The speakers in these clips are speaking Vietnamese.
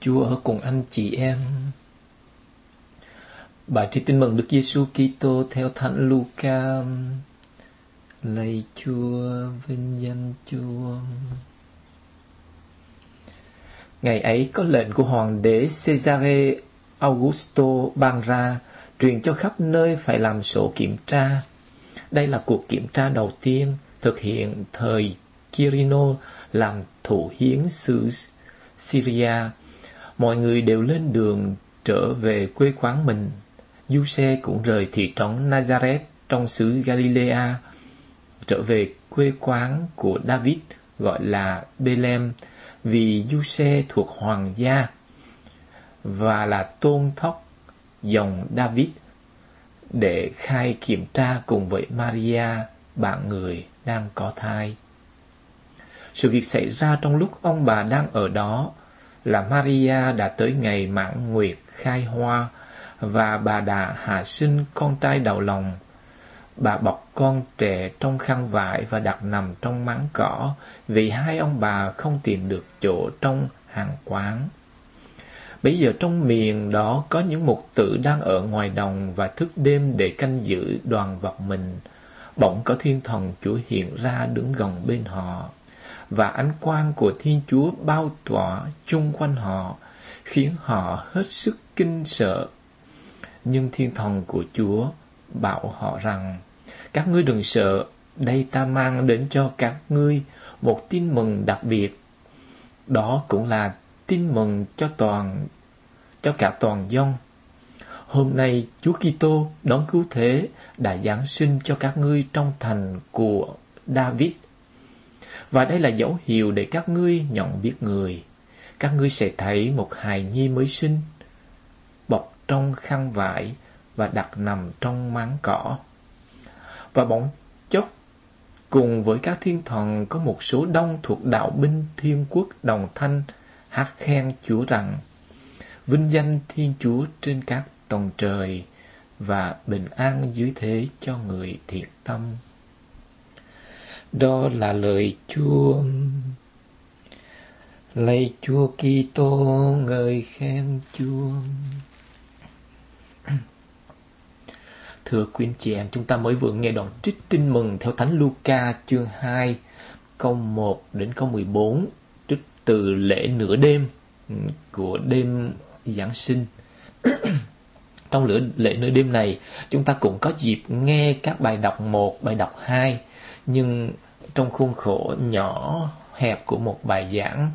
Chúa ở cùng anh chị em. Bài thi tin mừng Đức Giêsu Kitô theo Thánh Luca. Lạy Chúa, vinh danh Chúa. Ngày ấy có lệnh của hoàng đế Caesare Augusto ban ra, truyền cho khắp nơi phải làm sổ kiểm tra. Đây là cuộc kiểm tra đầu tiên thực hiện thời Quirino làm thủ hiến xứ Syria. Mọi người đều lên đường trở về quê quán mình. Du-xe cũng rời thị trấn Nazareth trong xứ Galilea, trở về quê quán của David gọi là Bethlehem vì Du-xe thuộc hoàng gia và là tôn thóc dòng David để khai kiểm tra cùng với Maria, bạn người đang có thai. Sự việc xảy ra trong lúc ông bà đang ở đó là Maria đã tới ngày mãn nguyệt khai hoa và bà đã hạ sinh con trai đầu lòng. Bà bọc con trẻ trong khăn vải và đặt nằm trong máng cỏ vì hai ông bà không tìm được chỗ trong hàng quán. Bây giờ trong miền đó có những mục tử đang ở ngoài đồng và thức đêm để canh giữ đoàn vật mình. Bỗng có thiên thần Chúa hiện ra đứng gần bên họ và ánh quang của Thiên Chúa bao tỏa chung quanh họ, khiến họ hết sức kinh sợ. Nhưng thiên thần của Chúa bảo họ rằng, các ngươi đừng sợ, đây ta mang đến cho các ngươi một tin mừng đặc biệt. Đó cũng là tin mừng cho toàn cho cả toàn dân. Hôm nay Chúa Kitô đón cứu thế đã giáng sinh cho các ngươi trong thành của David và đây là dấu hiệu để các ngươi nhận biết người. Các ngươi sẽ thấy một hài nhi mới sinh, bọc trong khăn vải và đặt nằm trong máng cỏ. Và bỗng chốc, cùng với các thiên thần có một số đông thuộc đạo binh thiên quốc đồng thanh hát khen Chúa rằng Vinh danh Thiên Chúa trên các tầng trời và bình an dưới thế cho người thiện tâm. Đó là lời Chúa. Lạy Chúa Kitô ngợi khen Chúa. Thưa quý anh chị em, chúng ta mới vừa nghe đoạn trích tin mừng theo Thánh Luca chương 2 câu 1 đến câu 14 trích từ lễ nửa đêm ừ, của đêm Giáng sinh. Trong lễ, lễ nửa đêm này, chúng ta cũng có dịp nghe các bài đọc 1, bài đọc 2, nhưng trong khuôn khổ nhỏ hẹp của một bài giảng,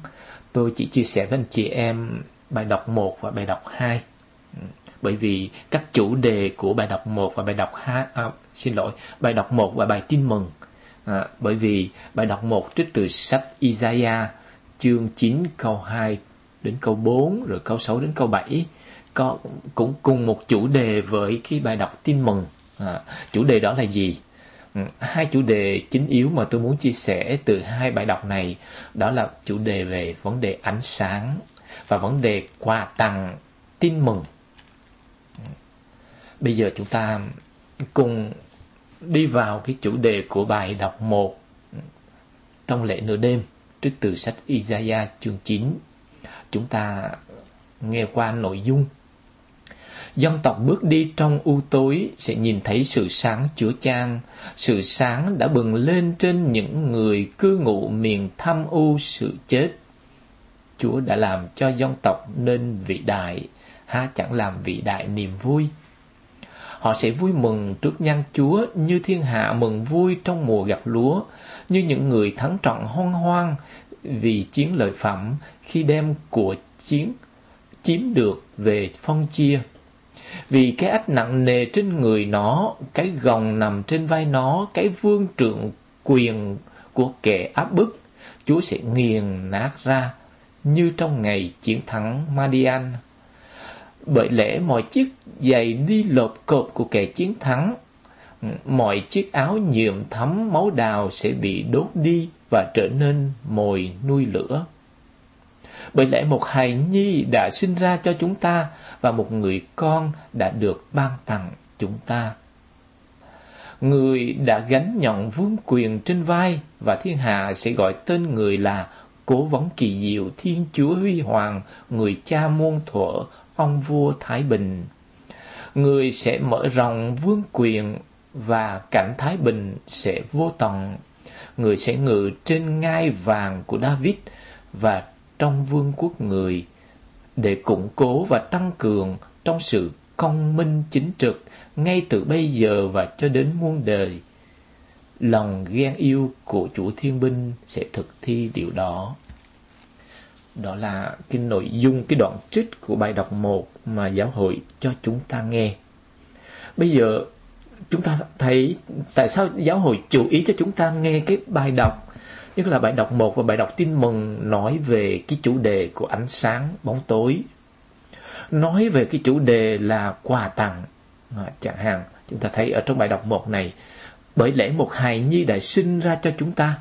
tôi chỉ chia sẻ với anh chị em bài đọc 1 và bài đọc 2. Ừ, bởi vì các chủ đề của bài đọc 1 và bài đọc 2, à, xin lỗi, bài đọc 1 và bài tin mừng. À, bởi vì bài đọc 1 trích từ sách Isaiah chương 9 câu 2 đến câu 4 rồi câu 6 đến câu 7 có cũng cùng một chủ đề với cái bài đọc tin mừng. À, chủ đề đó là gì? Hai chủ đề chính yếu mà tôi muốn chia sẻ từ hai bài đọc này, đó là chủ đề về vấn đề ánh sáng và vấn đề quà tặng, tin mừng. Bây giờ chúng ta cùng đi vào cái chủ đề của bài đọc 1 trong lễ nửa đêm, trích từ sách Isaiah chương 9. Chúng ta nghe qua nội dung Dân tộc bước đi trong u tối sẽ nhìn thấy sự sáng chữa chan, sự sáng đã bừng lên trên những người cư ngụ miền thâm u sự chết. Chúa đã làm cho dân tộc nên vĩ đại, há chẳng làm vĩ đại niềm vui. Họ sẽ vui mừng trước nhan Chúa như thiên hạ mừng vui trong mùa gặt lúa, như những người thắng trận hoan hoang vì chiến lợi phẩm khi đem của chiến chiếm được về phân chia vì cái ách nặng nề trên người nó, cái gồng nằm trên vai nó, cái vương trượng quyền của kẻ áp bức, Chúa sẽ nghiền nát ra như trong ngày chiến thắng Madian. Bởi lẽ mọi chiếc giày đi lột cộp của kẻ chiến thắng, mọi chiếc áo nhuộm thấm máu đào sẽ bị đốt đi và trở nên mồi nuôi lửa. Bởi lẽ một hài nhi đã sinh ra cho chúng ta và một người con đã được ban tặng chúng ta. Người đã gánh nhọn vương quyền trên vai và thiên hạ sẽ gọi tên người là cố vấn kỳ diệu Thiên Chúa Huy Hoàng, người cha muôn thuở, ông vua Thái Bình. Người sẽ mở rộng vương quyền và cảnh Thái Bình sẽ vô tận. Người sẽ ngự trên ngai vàng của David và trong vương quốc người để củng cố và tăng cường trong sự công minh chính trực ngay từ bây giờ và cho đến muôn đời. Lòng ghen yêu của chủ thiên binh sẽ thực thi điều đó. Đó là cái nội dung, cái đoạn trích của bài đọc 1 mà giáo hội cho chúng ta nghe. Bây giờ chúng ta thấy tại sao giáo hội chú ý cho chúng ta nghe cái bài đọc nhất là bài đọc 1 và bài đọc tin mừng nói về cái chủ đề của ánh sáng bóng tối. Nói về cái chủ đề là quà tặng. À, chẳng hạn chúng ta thấy ở trong bài đọc 1 này bởi lẽ một hài nhi đã sinh ra cho chúng ta.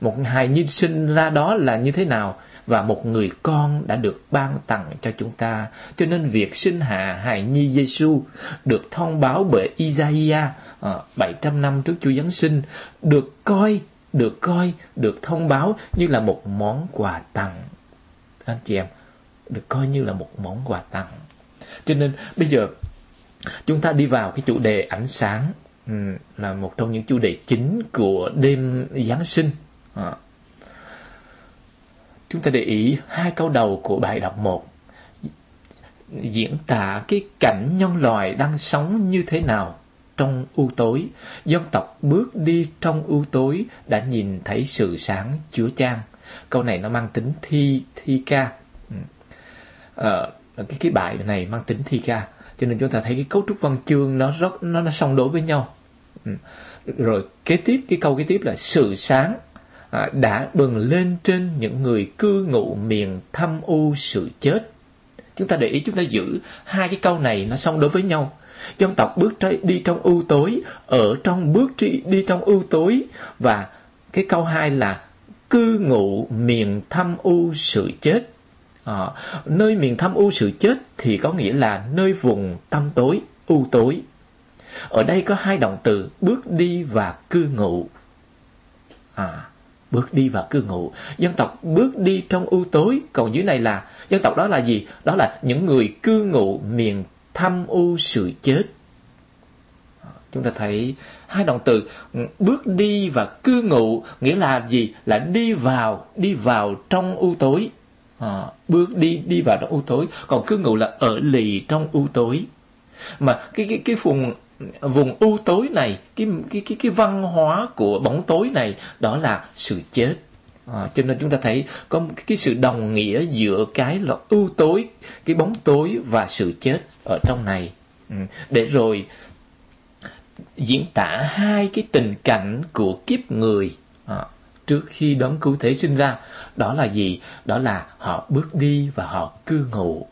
Một hài nhi sinh ra đó là như thế nào? Và một người con đã được ban tặng cho chúng ta. Cho nên việc sinh hạ hài nhi Giêsu được thông báo bởi Isaiah ờ, à, 700 năm trước Chúa Giáng sinh được coi được coi được thông báo như là một món quà tặng. Anh chị em, được coi như là một món quà tặng. Cho nên bây giờ chúng ta đi vào cái chủ đề ánh sáng ừ, là một trong những chủ đề chính của đêm Giáng sinh. À, Chúng ta để ý hai câu đầu của bài đọc 1 diễn tả cái cảnh nhân loại đang sống như thế nào trong u tối. Dân tộc bước đi trong u tối đã nhìn thấy sự sáng Chúa Trang. Câu này nó mang tính thi thi ca. Ừ. Ờ, cái cái bài này mang tính thi ca. Cho nên chúng ta thấy cái cấu trúc văn chương nó rất nó nó song đối với nhau. Ừ. Rồi kế tiếp cái câu kế tiếp là sự sáng à, đã bừng lên trên những người cư ngụ miền thâm u sự chết. Chúng ta để ý chúng ta giữ hai cái câu này nó song đối với nhau. Dân tộc bước đi trong u tối, ở trong bước đi trong u tối và cái câu hai là cư ngụ miền thâm u sự chết. À, nơi miền thâm u sự chết thì có nghĩa là nơi vùng tâm tối, u tối. Ở đây có hai động từ bước đi và cư ngụ. À, bước đi và cư ngụ dân tộc bước đi trong u tối còn dưới này là dân tộc đó là gì đó là những người cư ngụ miền tham u sự chết. Ờ, chúng ta thấy hai động từ ừ, bước đi và cư ngụ nghĩa là gì? Là đi vào đi vào trong u tối. À, bước đi đi vào trong u tối. Còn cư ngụ là ở lì trong u tối. Mà cái cái cái vùng vùng u tối này cái cái cái cái văn hóa của bóng tối này đó là sự chết à, cho nên chúng ta thấy có cái, cái sự đồng nghĩa giữa cái là ưu tối cái bóng tối và sự chết ở trong này ừ. để rồi diễn tả hai cái tình cảnh của kiếp người à, trước khi đón cứu thế sinh ra đó là gì đó là họ bước đi và họ cư ngụ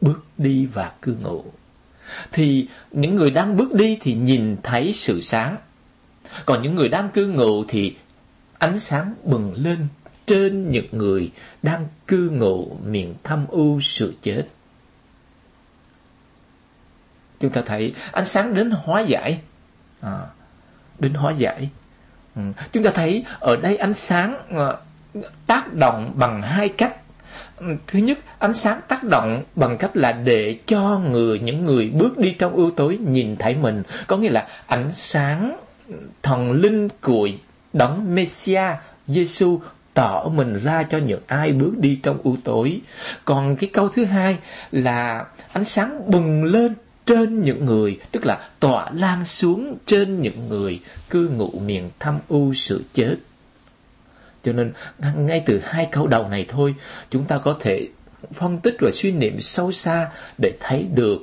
bước đi và cư ngụ thì những người đang bước đi thì nhìn thấy sự sáng. Còn những người đang cư ngụ thì ánh sáng bừng lên trên những người đang cư ngụ miền thâm u sự chết. Chúng ta thấy ánh sáng đến hóa giải. À, đến hóa giải. Ừ. Chúng ta thấy ở đây ánh sáng ờ, tác động bằng hai cách ừ, thứ nhất ánh sáng tác động bằng cách là để cho người những người bước đi trong ưu tối nhìn thấy mình có nghĩa là ánh sáng thần linh của đấng Messiah Giêsu tỏ mình ra cho những ai bước đi trong u tối. Còn cái câu thứ hai là ánh sáng bừng lên trên những người tức là tỏa lan xuống trên những người cư ngụ miền thâm u sự chết. Cho nên ngay từ hai câu đầu này thôi, chúng ta có thể phân tích và suy niệm sâu xa để thấy được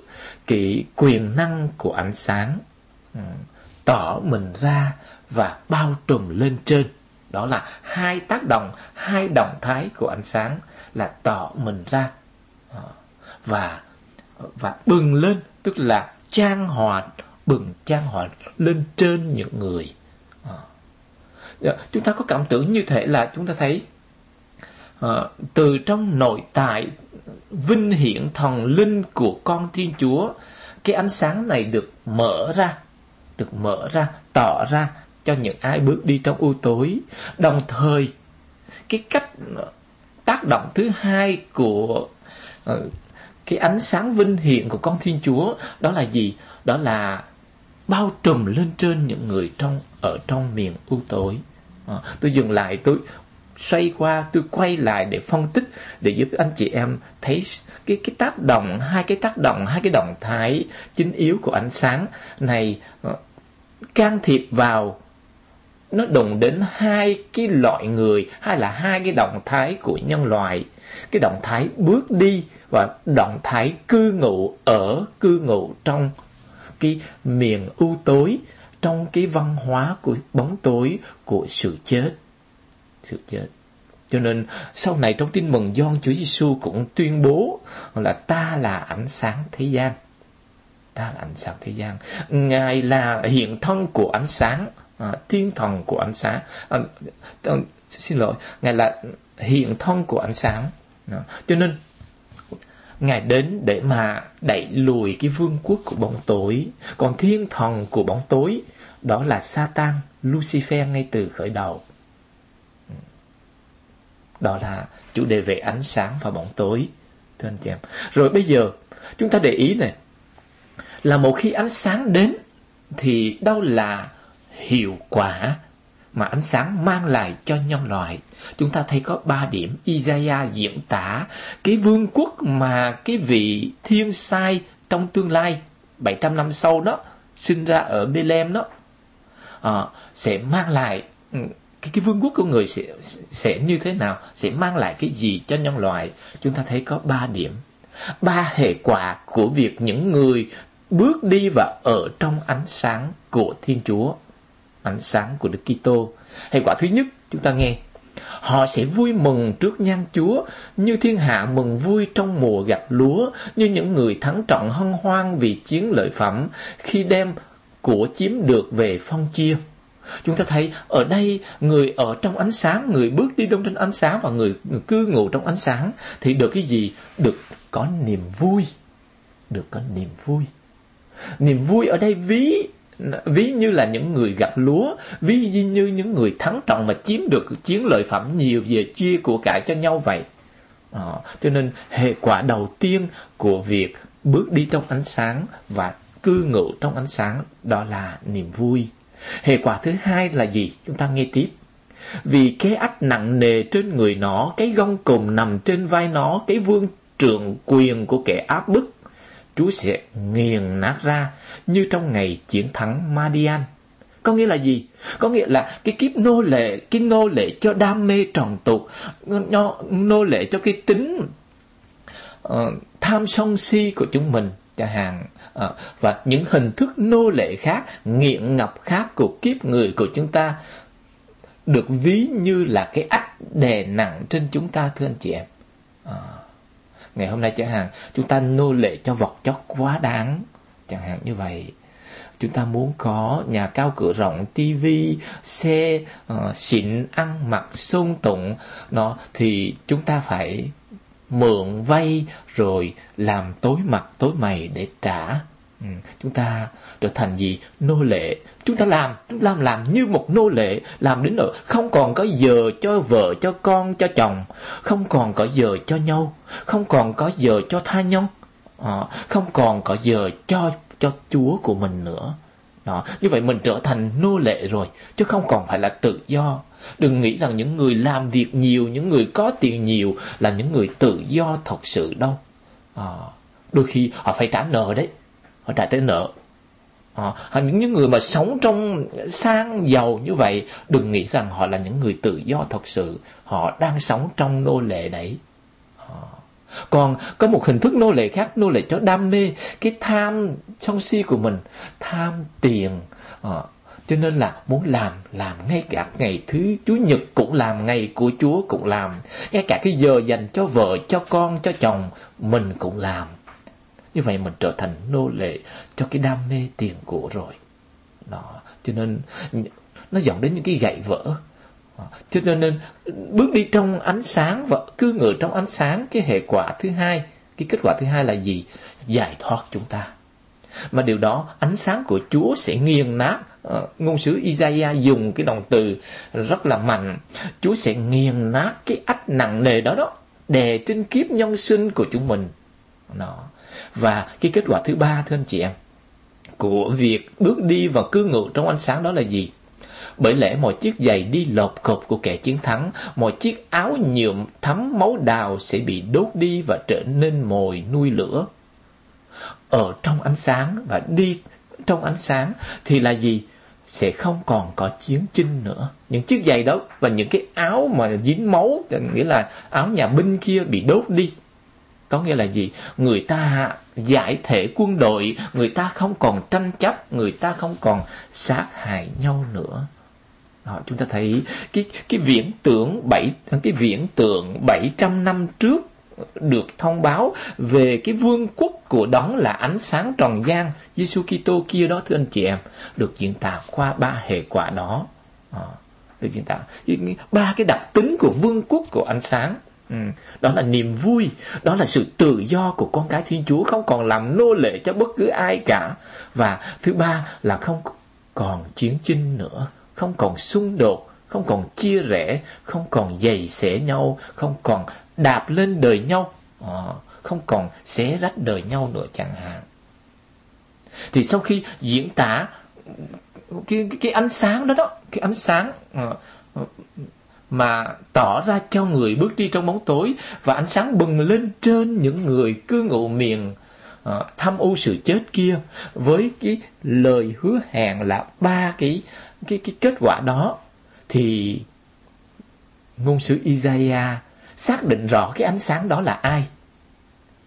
cái quyền năng của ánh sáng. Ừ, tỏ mình ra và bao trùm lên trên. Đó là hai tác động, hai động thái của ánh sáng là tỏ mình ra ờ, và và bừng lên, tức là trang hòa bừng trang hòa lên trên những người ờ, ờ, chúng ta có cảm tưởng như thế là chúng ta thấy uh, từ trong nội tại vinh hiển thần linh của con thiên chúa cái ánh sáng này được mở ra được mở ra tỏ ra cho những ai bước đi trong u tối đồng thời cái cách ờ, tác động thứ hai của ờ, cái ánh sáng vinh hiển của con Thiên Chúa đó là gì? Đó là bao trùm lên trên những người trong ở trong miền u tối. À, tôi dừng lại, tôi xoay qua, tôi quay lại để phân tích để giúp anh chị em thấy cái cái tác động hai cái tác động hai cái động thái chính yếu của ánh sáng này can thiệp vào nó đụng đến hai cái loại người hay là hai cái động thái của nhân loại. Cái động thái bước đi và động thái cư ngụ ở, cư ngụ trong cái miền u tối, trong cái văn hóa của bóng tối của sự chết. Sự chết. Cho nên sau này trong tin mừng Gioan Chúa Giêsu cũng tuyên bố là ta là ánh sáng thế gian. Ta là ánh sáng thế gian. Ngài là hiện thân của ánh sáng à, thiên thần của ánh sáng. À, à, xin lỗi ngài là hiện thân của ánh sáng. À, cho nên ngài đến để mà đẩy lùi cái vương quốc của bóng tối. Còn thiên thần của bóng tối đó là Satan Lucifer ngay từ khởi đầu. Đó là chủ đề về ánh sáng và bóng tối thưa anh chị em. Rồi bây giờ chúng ta để ý này là một khi ánh sáng đến thì đâu là hiệu quả mà ánh sáng mang lại cho nhân loại. Chúng ta thấy có ba điểm. Isaiah diễn tả cái vương quốc mà cái vị thiên sai trong tương lai 700 năm sau đó sinh ra ở Bethlehem đó à, sẽ mang lại ừ, cái cái vương quốc của người sẽ sẽ như thế nào sẽ mang lại cái gì cho nhân loại. Chúng ta thấy có ba điểm. Ba hệ quả của việc những người bước đi và ở trong ánh sáng của Thiên Chúa ánh sáng của Đức Kitô. Hệ quả thứ nhất, chúng ta nghe, họ sẽ vui mừng trước nhan Chúa như thiên hạ mừng vui trong mùa gặt lúa, như những người thắng trận hân hoan vì chiến lợi phẩm khi đem của chiếm được về phong chia. Chúng ta thấy ở đây người ở trong ánh sáng, người bước đi đông trên ánh sáng và người, người cư ngụ trong ánh sáng thì được cái gì? Được có niềm vui. Được có niềm vui. Niềm vui ở đây ví ví như là những người gặt lúa ví như những người thắng trận mà chiếm được chiến lợi phẩm nhiều về chia của cải cho nhau vậy. À, cho nên hệ quả đầu tiên của việc bước đi trong ánh sáng và cư ngụ trong ánh sáng đó là niềm vui. Hệ quả thứ hai là gì? Chúng ta nghe tiếp. Vì cái ách nặng nề trên người nó cái gông cùm nằm trên vai nó cái vương trường quyền của kẻ áp bức Chúa sẽ nghiền nát ra như trong ngày chiến thắng Madian. Có nghĩa là gì? Có nghĩa là cái kiếp nô lệ, cái nô lệ cho đam mê tròn tục, nô, nô lệ cho cái tính uh, tham sân si của chúng mình chẳng hạn uh, và những hình thức nô lệ khác, nghiện ngập khác của kiếp người của chúng ta được ví như là cái ách đè nặng trên chúng ta thưa anh chị em. Uh ngày hôm nay chẳng hạn chúng ta nô lệ cho vật chất quá đáng chẳng hạn như vậy. Chúng ta muốn có nhà cao cửa rộng tivi xe uh, xịn ăn mặc sung tụng nó thì chúng ta phải mượn vay rồi làm tối mặt tối mày để trả. Ừ. chúng ta trở thành gì? Nô lệ. Chúng ta làm chúng ta làm làm như một nô lệ làm đến nỗi không còn có giờ cho vợ cho con cho chồng không còn có giờ cho nhau không còn có giờ cho tha nhân à, không còn có giờ cho cho chúa của mình nữa. Đó như vậy mình trở thành nô lệ rồi chứ không còn phải là tự do. Đừng nghĩ rằng những người làm việc nhiều những người có tiền nhiều là những người tự do thật sự đâu. À, đôi khi họ phải trả nợ đấy họ trả tới nợ. À, những những người mà sống trong sang giàu như vậy đừng nghĩ rằng họ là những người tự do thật sự. Họ đang sống trong nô lệ đấy còn có một hình thức nô lệ khác nô lệ cho đam mê cái tham sân si của mình tham tiền. À, cho nên là muốn làm làm ngay cả ngày thứ chủ nhật cũng làm ngày của chúa cũng làm. Ngay cả cái giờ dành cho vợ cho con cho chồng mình cũng làm. Như vậy mình trở thành nô lệ cho cái đam mê tiền của rồi. Đó cho nên nó dẫn đến những cái gậy vỡ. Ờ, cho nên, nên bước đi trong ánh sáng và cư ngự trong ánh sáng cái hệ quả thứ hai cái kết quả thứ hai là gì? Giải thoát chúng ta. Mà điều đó ánh sáng của Chúa sẽ nghiền nát. Ờ, ngôn sứ Isaiah dùng cái động từ rất là mạnh. Chúa sẽ nghiền nát cái ách nặng nề đó đó đè trên kiếp nhân sinh của chúng mình. Đó. Và cái kết quả thứ ba thưa anh chị em của việc bước đi và cư ngụ trong ánh sáng đó là gì? Bởi lẽ mọi chiếc giày đi lột cột của kẻ chiến thắng, mọi chiếc áo nhuộm thấm máu đào sẽ bị đốt đi và trở nên mồi nuôi lửa. Ở trong ánh sáng và đi trong ánh sáng thì là gì? Sẽ không còn có chiến chinh nữa. Những chiếc giày đó và những cái áo mà dính máu, nghĩa là áo nhà binh kia bị đốt đi. Có nghĩa là gì? Người ta giải thể quân đội, người ta không còn tranh chấp, người ta không còn sát hại nhau nữa. Đó, chúng ta thấy cái cái viễn tưởng bảy cái viễn tượng 700 năm trước được thông báo về cái vương quốc của đấng là ánh sáng tròn gian Giêsu Kitô kia đó thưa anh chị em được diễn tả qua ba hệ quả đó à, được diễn tả ba cái đặc tính của vương quốc của ánh sáng Ừ. Đó là niềm vui, đó là sự tự do của con cái Thiên Chúa không còn làm nô lệ cho bất cứ ai cả. Và thứ ba là không còn chiến tranh nữa, không còn xung đột, không còn chia rẽ, không còn giày xẻ nhau, không còn đạp lên đời nhau, ờ, không còn xé rách đời nhau nữa chẳng hạn. Thì sau khi diễn tả cái, cái, ánh sáng đó đó, cái ánh sáng ờ, mà tỏ ra cho người bước đi trong bóng tối và ánh sáng bừng lên trên những người cư ngụ miền ờ, tham ô sự chết kia với cái lời hứa hẹn là ba cái cái cái kết quả đó thì ngôn sứ Isaiah xác định rõ cái ánh sáng đó là ai.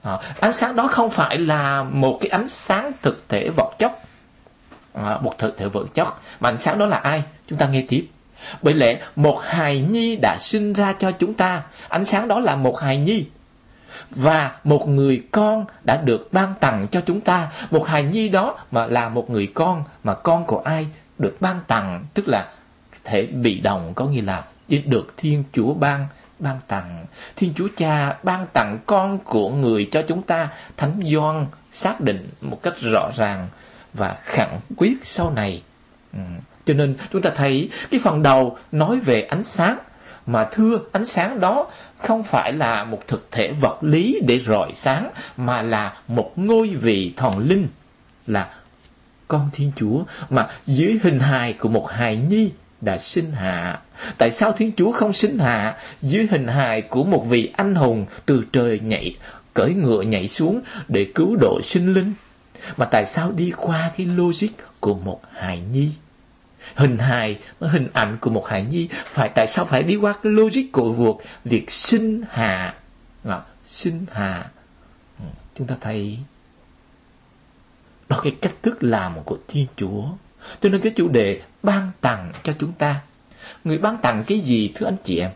À, ánh sáng đó không phải là một cái ánh sáng thực thể vật chất à, một thực thể vật chất mà ánh sáng đó là ai? Chúng ta nghe tiếp. Bởi lẽ một hài nhi đã sinh ra cho chúng ta, ánh sáng đó là một hài nhi. Và một người con đã được ban tặng cho chúng ta, một hài nhi đó mà là một người con, mà con của ai? Được ban tặng, tức là thể bị động có nghĩa là được Thiên Chúa ban ban tặng. Thiên Chúa Cha ban tặng con của người cho chúng ta, Thánh Gioan xác định một cách rõ ràng và khẳng quyết sau này. Ừ cho nên chúng ta thấy cái phần đầu nói về ánh sáng mà thưa ánh sáng đó không phải là một thực thể vật lý để rọi sáng mà là một ngôi vị thần linh là con Thiên Chúa mà dưới hình hài của một hài nhi đã sinh hạ. Tại sao Thiên Chúa không sinh hạ dưới hình hài của một vị anh hùng từ trời nhảy, cởi ngựa nhảy xuống để cứu độ sinh linh? Mà tại sao đi qua cái logic của một hài nhi? hình hài hình ảnh của một hài nhi phải tại sao phải đi qua cái logic của việc việc sinh hạ à, sinh hạ ừ, chúng ta thấy đó cái cách thức làm của thiên chúa. Cho nên cái chủ đề ban tặng cho chúng ta. Người ban tặng cái gì thưa anh chị em?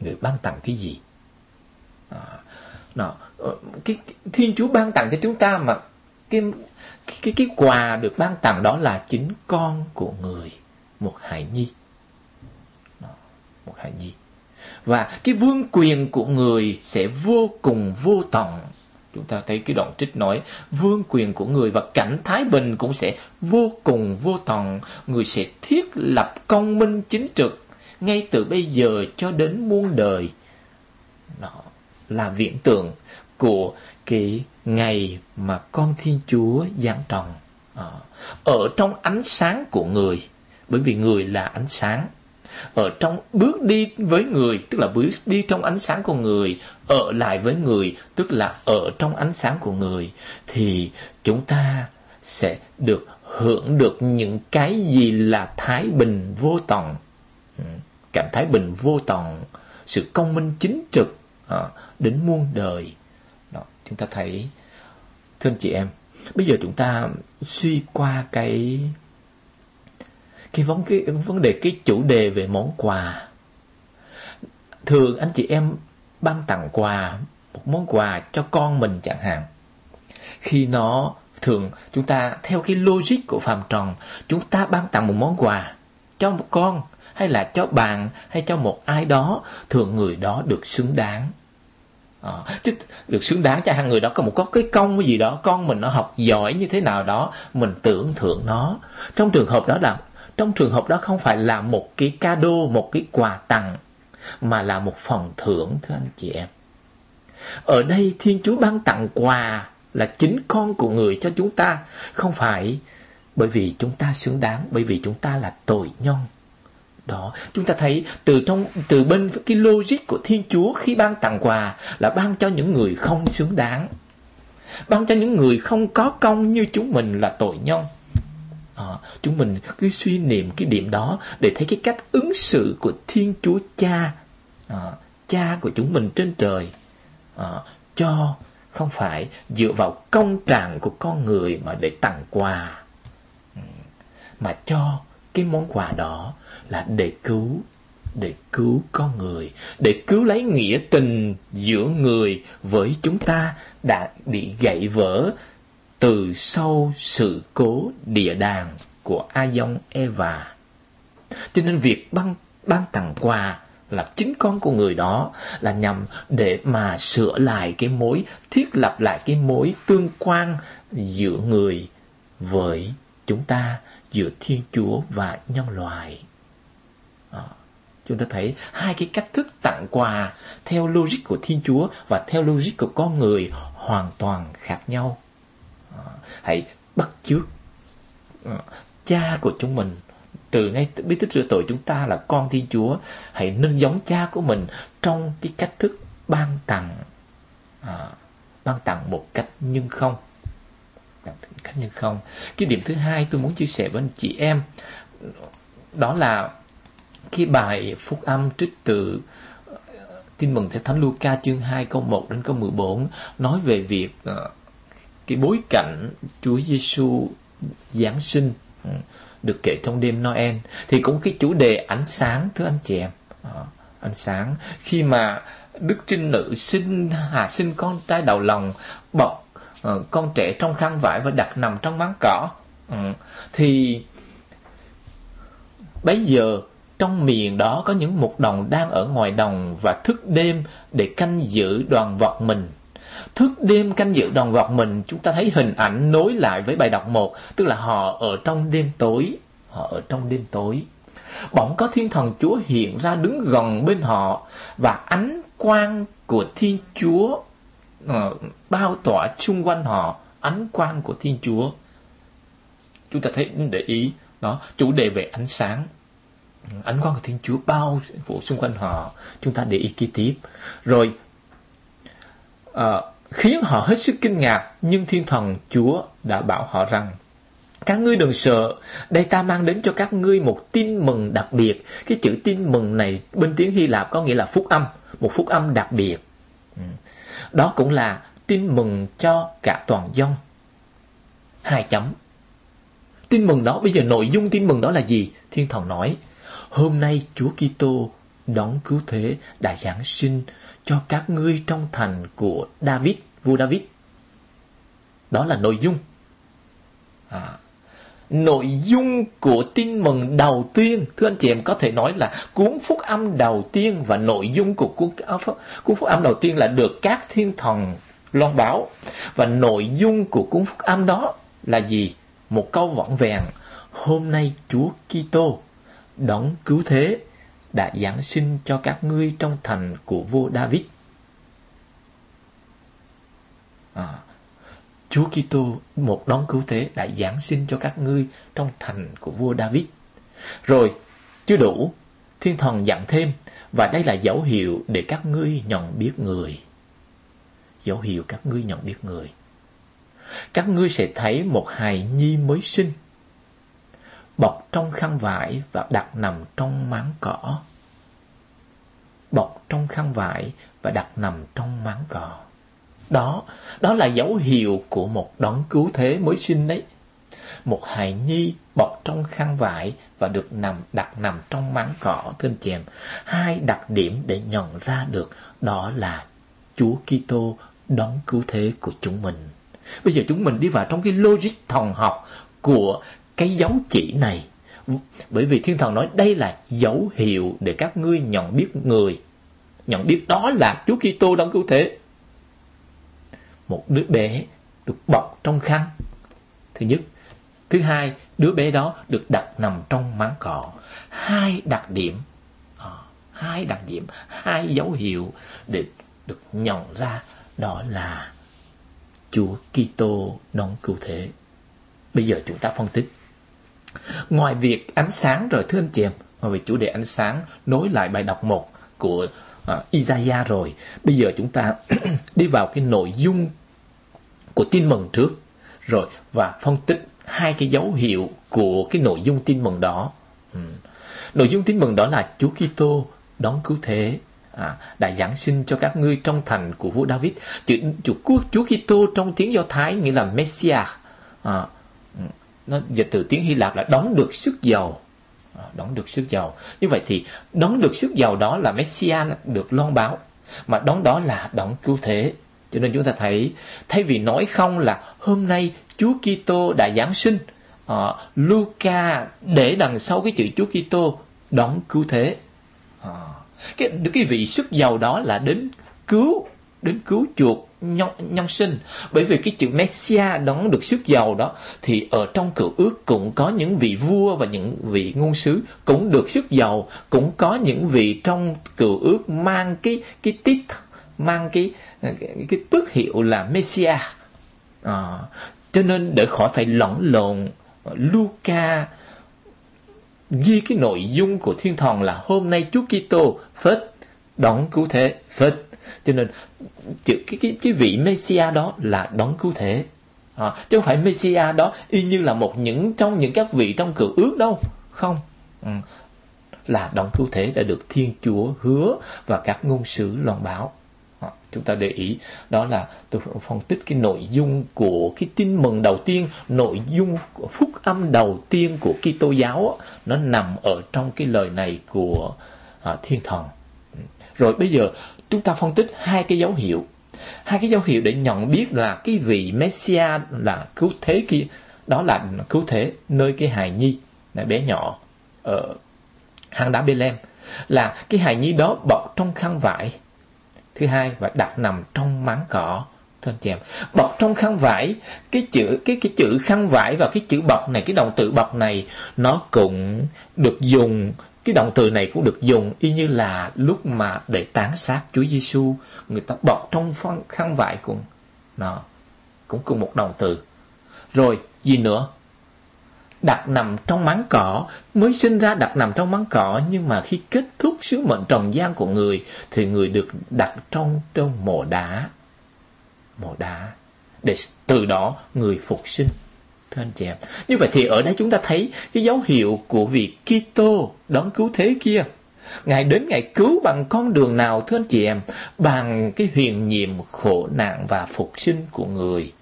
Người ban tặng cái gì? À, đó, ờ, cái thiên chúa ban tặng cho chúng ta mà cái cái cái quà được ban tặng đó là chính con của người một hài nhi. Một hài nhi. Và cái vương quyền của người sẽ vô cùng vô tận chúng ta thấy cái đoạn trích nói, vương quyền của người và cảnh thái bình cũng sẽ vô cùng vô tận. Người sẽ thiết lập công minh chính trực ngay từ bây giờ cho đến muôn đời. Đó là viễn tượng của cái ngày mà con Thiên Chúa giáng tròn ờ, ở trong ánh sáng của người, bởi vì người là ánh sáng. Ở trong bước đi với người, tức là bước đi trong ánh sáng của người ở lại với người tức là ở trong ánh sáng của người thì chúng ta sẽ được hưởng được những cái gì là thái bình vô tận ừ, cảm thái bình vô tận sự công minh chính trực à, đến muôn đời. Đó chúng ta thấy thưa anh chị em bây giờ chúng ta suy qua cái cái vấn cái vấn đề cái chủ đề về món quà. Thường anh chị em ban tặng quà một món quà cho con mình chẳng hạn. Khi nó thường chúng ta theo cái logic của phàm tròn chúng ta ban tặng một món quà cho một con hay là cho bạn hay cho một ai đó thường người đó được xứng đáng. À, chứ được xứng đáng cho hàng người đó có một có cái công cái gì đó con mình nó học giỏi như thế nào đó mình tưởng thưởng nó. Trong trường hợp đó là trong trường hợp đó không phải là một cái cado một cái quà tặng mà là một phần thưởng, thưa anh chị em. Ở đây thiên chúa ban tặng quà là chính con của người cho chúng ta. Không phải bởi vì chúng ta xứng đáng, bởi vì chúng ta là tội nhân. Đó, chúng ta thấy từ trong, từ bên cái logic của thiên chúa khi ban tặng quà là ban cho những người không xứng đáng. Ban cho những người không có công như chúng mình là tội nhân à, chúng mình cứ suy niệm cái điểm đó để thấy cái cách ứng xử của thiên chúa cha à, cha của chúng mình trên trời. À, cho không phải dựa vào công trạng của con người mà để tặng quà. Ừ, mà cho cái món quà đó là để cứu để cứu con người để cứu lấy nghĩa tình giữa người với chúng ta đã bị gãy vỡ từ sau sự cố địa đàng của a-dông Eva. Cho nên việc ban ban tặng quà là chính con của người đó là nhằm để mà sửa lại cái mối thiết lập lại cái mối tương quan giữa người với chúng ta giữa Thiên Chúa và nhân loại. À, chúng ta thấy hai cái cách thức tặng quà theo logic của Thiên Chúa và theo logic của con người hoàn toàn khác nhau. Hãy bắt chước. Ờ, cha của chúng mình từ ngay bí tích rửa tội chúng ta là con Thiên Chúa hãy nên giống cha của mình trong cái cách thức ban tặng. À, ban tặng một cách nhưng không. Cách nhưng không. Cái điểm thứ hai tôi muốn chia sẻ với anh chị em đó là cái bài phúc âm trích từ ờ, tin mừng theo Thánh Luca chương 2 câu 1 đến câu 14 nói về việc uh, cái bối cảnh Chúa Giêsu giáng sinh ừ, được kể trong đêm Noel thì cũng cái chủ đề ánh sáng thưa anh chị em. À, ánh sáng. Khi mà đức trinh nữ sinh hà sinh con trai đầu lòng bọc uh, con trẻ trong khăn vải và đặt nằm trong máng cỏ ừ, thì bấy giờ trong miền đó có những mục đồng đang ở ngoài đồng và thức đêm để canh giữ đoàn vật mình thức đêm canh giữ đòn vật mình chúng ta thấy hình ảnh nối lại với bài đọc một tức là họ ở trong đêm tối họ ở trong đêm tối. Bỗng có thiên thần chúa hiện ra đứng gần bên họ và ánh quang của thiên chúa uh, bao tỏa chung quanh họ ánh quang của thiên chúa. Chúng ta thấy để ý đó chủ đề về ánh sáng. Ánh quang của thiên chúa bao phủ xung quanh họ. Chúng ta để ý kế tiếp. rồi uh, khiến họ hết sức kinh ngạc nhưng thiên thần chúa đã bảo họ rằng các ngươi đừng sợ, đây ta mang đến cho các ngươi một tin mừng đặc biệt. Cái chữ tin mừng này bên tiếng Hy Lạp có nghĩa là phúc âm, một phúc âm đặc biệt. Ừ. Đó cũng là tin mừng cho cả toàn dân. Hai chấm. Tin mừng đó, bây giờ nội dung tin mừng đó là gì? Thiên thần nói, hôm nay Chúa Kitô đón cứu thế đã giáng sinh cho các ngươi trong thành của David, vua David. Đó là nội dung. À, nội dung của tin mừng đầu tiên thưa anh chị em có thể nói là cuốn phúc âm đầu tiên và nội dung của cuốn cuốn phúc âm đầu tiên là được các thiên thần loan báo và nội dung của cuốn phúc âm đó là gì một câu võng vẹn hôm nay Chúa Kitô đón cứu thế đã giáng sinh cho các ngươi trong thành của vua David à, Chúa Kitô một đón cứu thế đã giáng sinh cho các ngươi trong thành của vua David. Rồi, chưa đủ, thiên thần dặn thêm, và đây là dấu hiệu để các ngươi nhận biết người. Dấu hiệu các ngươi nhận biết người. Các ngươi sẽ thấy một hài nhi mới sinh, bọc trong khăn vải và đặt nằm trong máng cỏ. Bọc trong khăn vải và đặt nằm trong máng cỏ. Đó, đó là dấu hiệu của một đón cứu thế mới sinh đấy. Một hài nhi bọc trong khăn vải và được nằm đặt nằm trong máng cỏ thưa chèm. Hai đặc điểm để nhận ra được đó là Chúa Kitô đón cứu thế của chúng mình. Bây giờ chúng mình đi vào trong cái logic thần học của cái dấu chỉ này. Bởi vì thiên thần nói đây là dấu hiệu để các ngươi nhận biết người. Nhận biết đó là Chúa Kitô đang cứu thế. một đứa bé được bọc trong khăn. Thứ nhất. Thứ hai, đứa bé đó được đặt nằm trong máng cỏ. Hai đặc điểm, ờ, hai đặc điểm, hai dấu hiệu để được nhận ra đó là Chúa Kitô đóng cứu thế. Bây giờ chúng ta phân tích. Ngoài việc ánh sáng rồi thưa anh chị em, ngoài việc chủ đề ánh sáng nối lại bài đọc 1 của uh, Isaiah rồi, bây giờ chúng ta đi vào cái nội dung của tin mừng trước rồi và phân tích hai cái dấu hiệu của cái nội dung tin mừng đó. Ừ. Nội dung tin mừng đó là Chúa Kitô đón cứu thế à, đã giáng sinh cho các ngươi trong thành của vua David. Chữ chữ Quốc Chúa Kitô trong tiếng Do Thái nghĩa là Messiah. À, nó dịch từ tiếng Hy Lạp là đón được sức giàu. À, đón được sức giàu. Như vậy thì đón được sức giàu đó là Messiah được loan báo, mà đón đó là đón cứu thế. Cho nên chúng ta thấy thay vì nói không là hôm nay Chúa Kitô đã giáng sinh, uh, Luca để đằng sau cái chữ Chúa Kitô đón cứu thế. Uh, cái cái vị sức giàu đó là đến cứu đến cứu chuộc nhân, nhân sinh. Bởi vì cái chữ Messia đón được sức giàu đó thì ở trong cựu ước cũng có những vị vua và những vị ngôn sứ cũng được sức giàu cũng có những vị trong cựu ước mang cái cái tít mang cái cái, cái tước hiệu là Messia. À, cho nên để khỏi phải lẫn lộn Luca ghi cái nội dung của thiên thần là hôm nay Chúa Kitô phết đón cứu thế phết cho nên chữ cái cái cái vị Messia đó là đón cứu thế. À, chứ không phải Messia đó y như là một những trong những các vị trong cựu ước đâu. Không. Ừ. là đón cứu thế đã được Thiên Chúa hứa và các ngôn sứ loan báo. À, chúng ta để ý đó là tôi phân tích cái nội dung của cái tin mừng đầu tiên nội dung của phúc âm đầu tiên của Kitô giáo nó nằm ở trong cái lời này của à, thiên thần. Ừ. Rồi bây giờ chúng ta phân tích hai cái dấu hiệu. Hai cái dấu hiệu để nhận biết là cái vị Messiah là cứu thế kia, đó là cứu thế nơi cái hài nhi, là bé nhỏ ở hang đá Bethlehem. Là cái hài nhi đó bọc trong khăn vải, thứ hai, và đặt nằm trong máng cỏ, thưa anh chị em. Bọc trong khăn vải, cái chữ, cái cái chữ khăn vải và cái chữ bọc này, cái động từ bọc này, nó cũng được dùng cái động từ này cũng được dùng y như là lúc mà để tán xác Chúa Giêsu người ta bọc trong phong khăn vải cũng nó cũng cùng một động từ rồi gì nữa đặt nằm trong máng cỏ, mới sinh ra đặt nằm trong máng cỏ, nhưng mà khi kết thúc sứ mệnh trần gian của người, thì người được đặt trong trong mộ đá. Mộ đá. Để từ đó người phục sinh. Thưa anh chị em. Như vậy thì ở đây chúng ta thấy cái dấu hiệu của việc Kitô đón cứu thế kia. Ngài đến Ngài cứu bằng con đường nào thưa anh chị em? Bằng cái huyền nhiệm khổ nạn và phục sinh của người.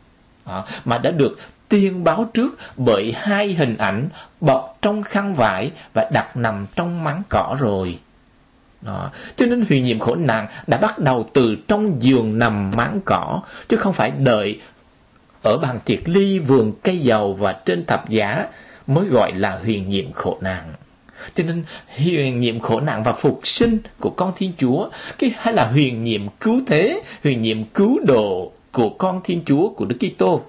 À, mà đã được tiên báo trước bởi hai hình ảnh bọc trong khăn vải và đặt nằm trong máng cỏ rồi. Đó. Cho nên huyền nhiệm khổ nạn đã bắt đầu từ trong giường nằm máng cỏ, chứ không phải đợi ở bàn tiệc ly vườn cây dầu và trên thập giá mới gọi là huyền nhiệm khổ nạn. Cho nên huyền nhiệm khổ nạn và phục sinh của con Thiên Chúa, cái hay là huyền nhiệm cứu thế, huyền nhiệm cứu độ của con Thiên Chúa của Đức Kitô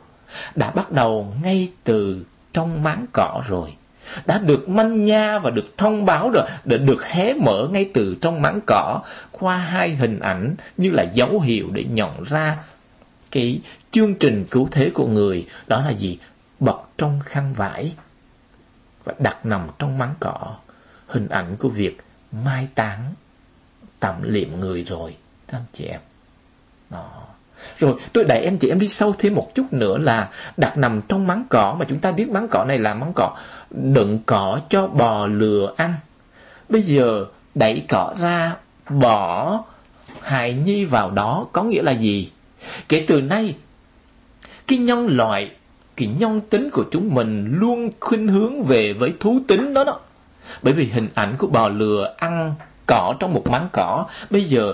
đã bắt đầu ngay từ trong máng cỏ rồi đã được manh nha và được thông báo rồi đã được hé mở ngay từ trong máng cỏ qua hai hình ảnh như là dấu hiệu để nhận ra cái chương trình cứu thế của người, đó là gì bọc trong khăn vải và đặt nằm trong máng cỏ hình ảnh của việc mai táng, tạm liệm người rồi các anh chị em đó rồi, tôi đẩy em chị em đi sâu thêm một chút nữa là đặt nằm trong máng cỏ, mà chúng ta biết máng cỏ này là máng cỏ đựng cỏ cho bò lừa ăn. Bây giờ đẩy cỏ ra, bỏ hài nhi vào đó, có nghĩa là gì? Kể từ nay cái nhân loại cái nhân tính của chúng mình luôn khuynh hướng về với thú tính đó đó. Bởi vì hình ảnh của bò lừa ăn cỏ trong một máng cỏ bây giờ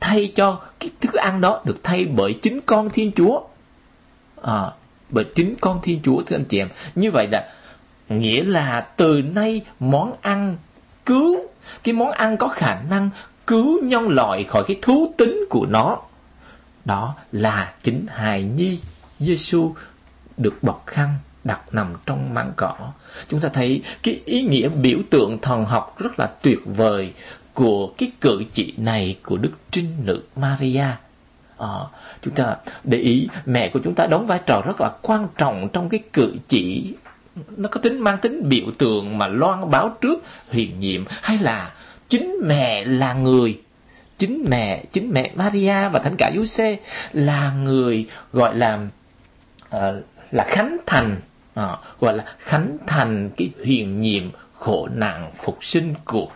thay cho cái thức ăn đó được thay bởi chính con Thiên Chúa. À, bởi chính con Thiên Chúa thưa anh chị em. Như vậy là nghĩa là từ nay món ăn cứu cái món ăn có khả năng cứu nhân loại khỏi cái thú tính của nó đó là chính hài nhi Giêsu được bọc khăn đặt nằm trong mảng cỏ. Chúng ta thấy cái ý nghĩa biểu tượng thần học rất là tuyệt vời của cái cử chỉ này của Đức Trinh Nữ Maria. À, chúng ta để ý mẹ của chúng ta đóng vai trò rất là quan trọng trong cái cử chỉ nó có tính mang tính biểu tượng mà loan báo trước huyền nhiệm hay là chính mẹ là người chính mẹ chính mẹ Maria và thánh cả Giuse là người gọi là uh, là khánh thành uh, gọi là khánh thành cái huyền nhiệm khổ nạn phục sinh của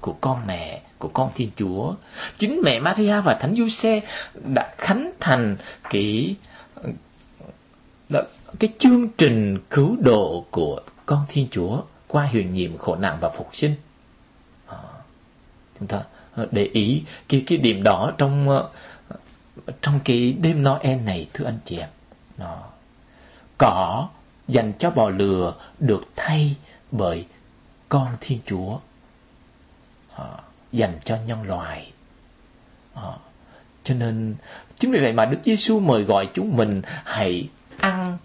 của con mẹ của con Thiên Chúa. Chính mẹ Maria và thánh Giuse đã khánh thành cái ờ, cái chương trình cứu độ của con Thiên Chúa qua huyền nhiệm khổ nạn và phục sinh. Chúng ta để ý cái cái điểm đó trong ờ, trong cái đêm Noel này thưa anh chị em nó cỏ dành cho bò lừa được thay bởi con Thiên Chúa à, dành cho nhân loại à, ờ. cho nên chính vì vậy mà Đức Giêsu mời gọi chúng mình hãy ăn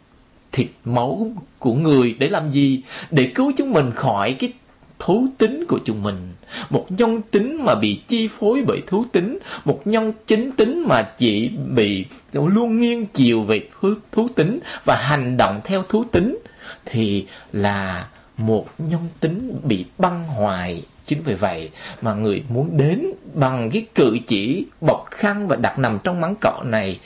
thịt máu của người để làm gì? Để cứu chúng mình khỏi cái thú tính của chúng mình. Một nhân tính mà bị chi phối bởi thú tính một nhân chính tính mà chỉ bị luôn nghiêng chiều về thú, thú tính và hành động theo thú tính thì là một nhân tính bị băng hoại. Chính vì vậy mà người muốn đến bằng cái cử chỉ bọc khăn và đặt nằm trong mắng cọ này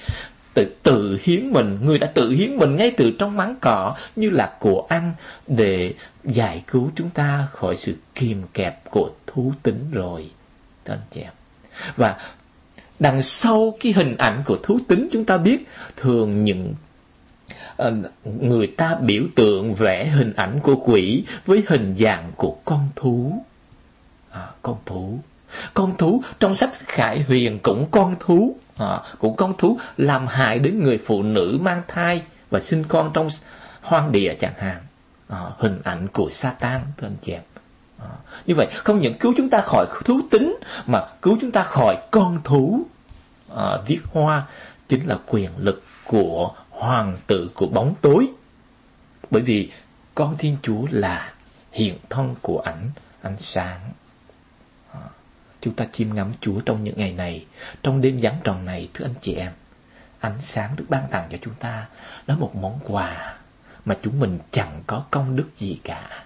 tự tự hiến mình. Người đã tự hiến mình ngay từ trong máng cỏ như là của ăn để giải cứu chúng ta khỏi sự kìm kẹp của thú tính rồi thưa anh chị em. Và đằng sau cái hình ảnh của thú tính chúng ta biết thường những ờ, người ta biểu tượng vẽ hình ảnh của quỷ với hình dạng của con thú. À, con thú con thú trong sách khải huyền cũng con thú. À, cũng con thú làm hại đến người phụ nữ mang thai và sinh con trong hoang địa chẳng hạn. À, hình ảnh của Satan thưa anh chị em. À, như vậy không những cứu chúng ta khỏi thú tính mà cứu chúng ta khỏi con thú. À, viết hoa chính là quyền lực của hoàng tử của bóng tối. Bởi vì con thiên chúa là hiện thân của ảnh ánh sáng. Chúng ta chiêm ngắm Chúa trong những ngày này, trong đêm giáng tròn này, thưa anh chị em. Ánh sáng được ban tặng cho chúng ta, đó một món quà mà chúng mình chẳng có công đức gì cả.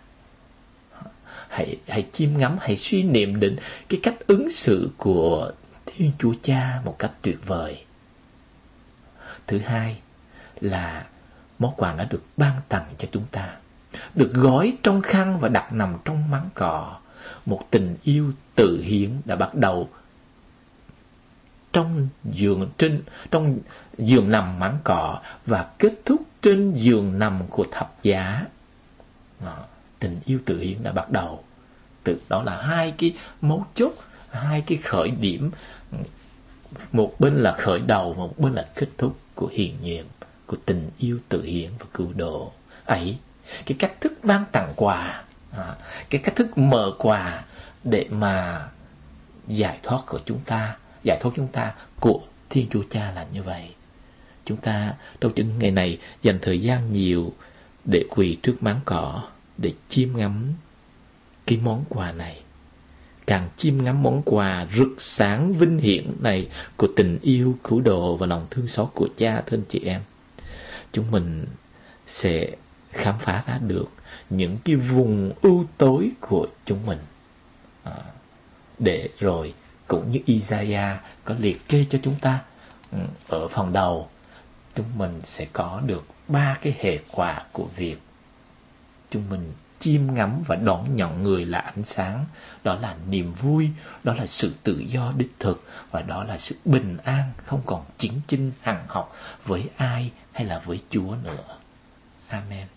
Hãy, hãy chiêm ngắm, hãy suy niệm đến cái cách ứng xử của Thiên Chúa Cha một cách tuyệt vời. Thứ hai là món quà đã được ban tặng cho chúng ta, được gói trong khăn và đặt nằm trong máng cỏ một tình yêu tự hiến đã bắt đầu. Trong giường trên trong giường nằm mảng cỏ và kết thúc trên giường nằm của thập giá đó, tình yêu tự hiến đã bắt đầu. Từ đó là hai cái mấu chốt hai cái khởi điểm. Một bên là khởi đầu một bên là kết thúc của hiền nhiệm của tình yêu tự hiến và cứu độ. Ấy cái cách thức ban tặng quà à, cái cách thức mở quà để mà giải thoát của chúng ta giải thoát chúng ta của thiên chúa cha là như vậy. Chúng ta trong những ngày này dành thời gian nhiều để quỳ trước máng cỏ để chiêm ngắm cái món quà này. Càng chiêm ngắm món quà rực sáng vinh hiển này của tình yêu cứu độ và lòng thương xót của cha thân chị em chúng mình sẽ khám phá ra được những cái vùng ưu tối của chúng mình. À, để rồi cũng như Isaiah có liệt kê cho chúng ta ừ, ở phần đầu chúng mình sẽ có được ba cái hệ quả của việc chúng mình chiêm ngắm và đón nhận người là ánh sáng. Đó là niềm vui đó là sự tự do đích thực và đó là sự bình an không còn chiến chinh hằng học với ai hay là với chúa nữa. Amen.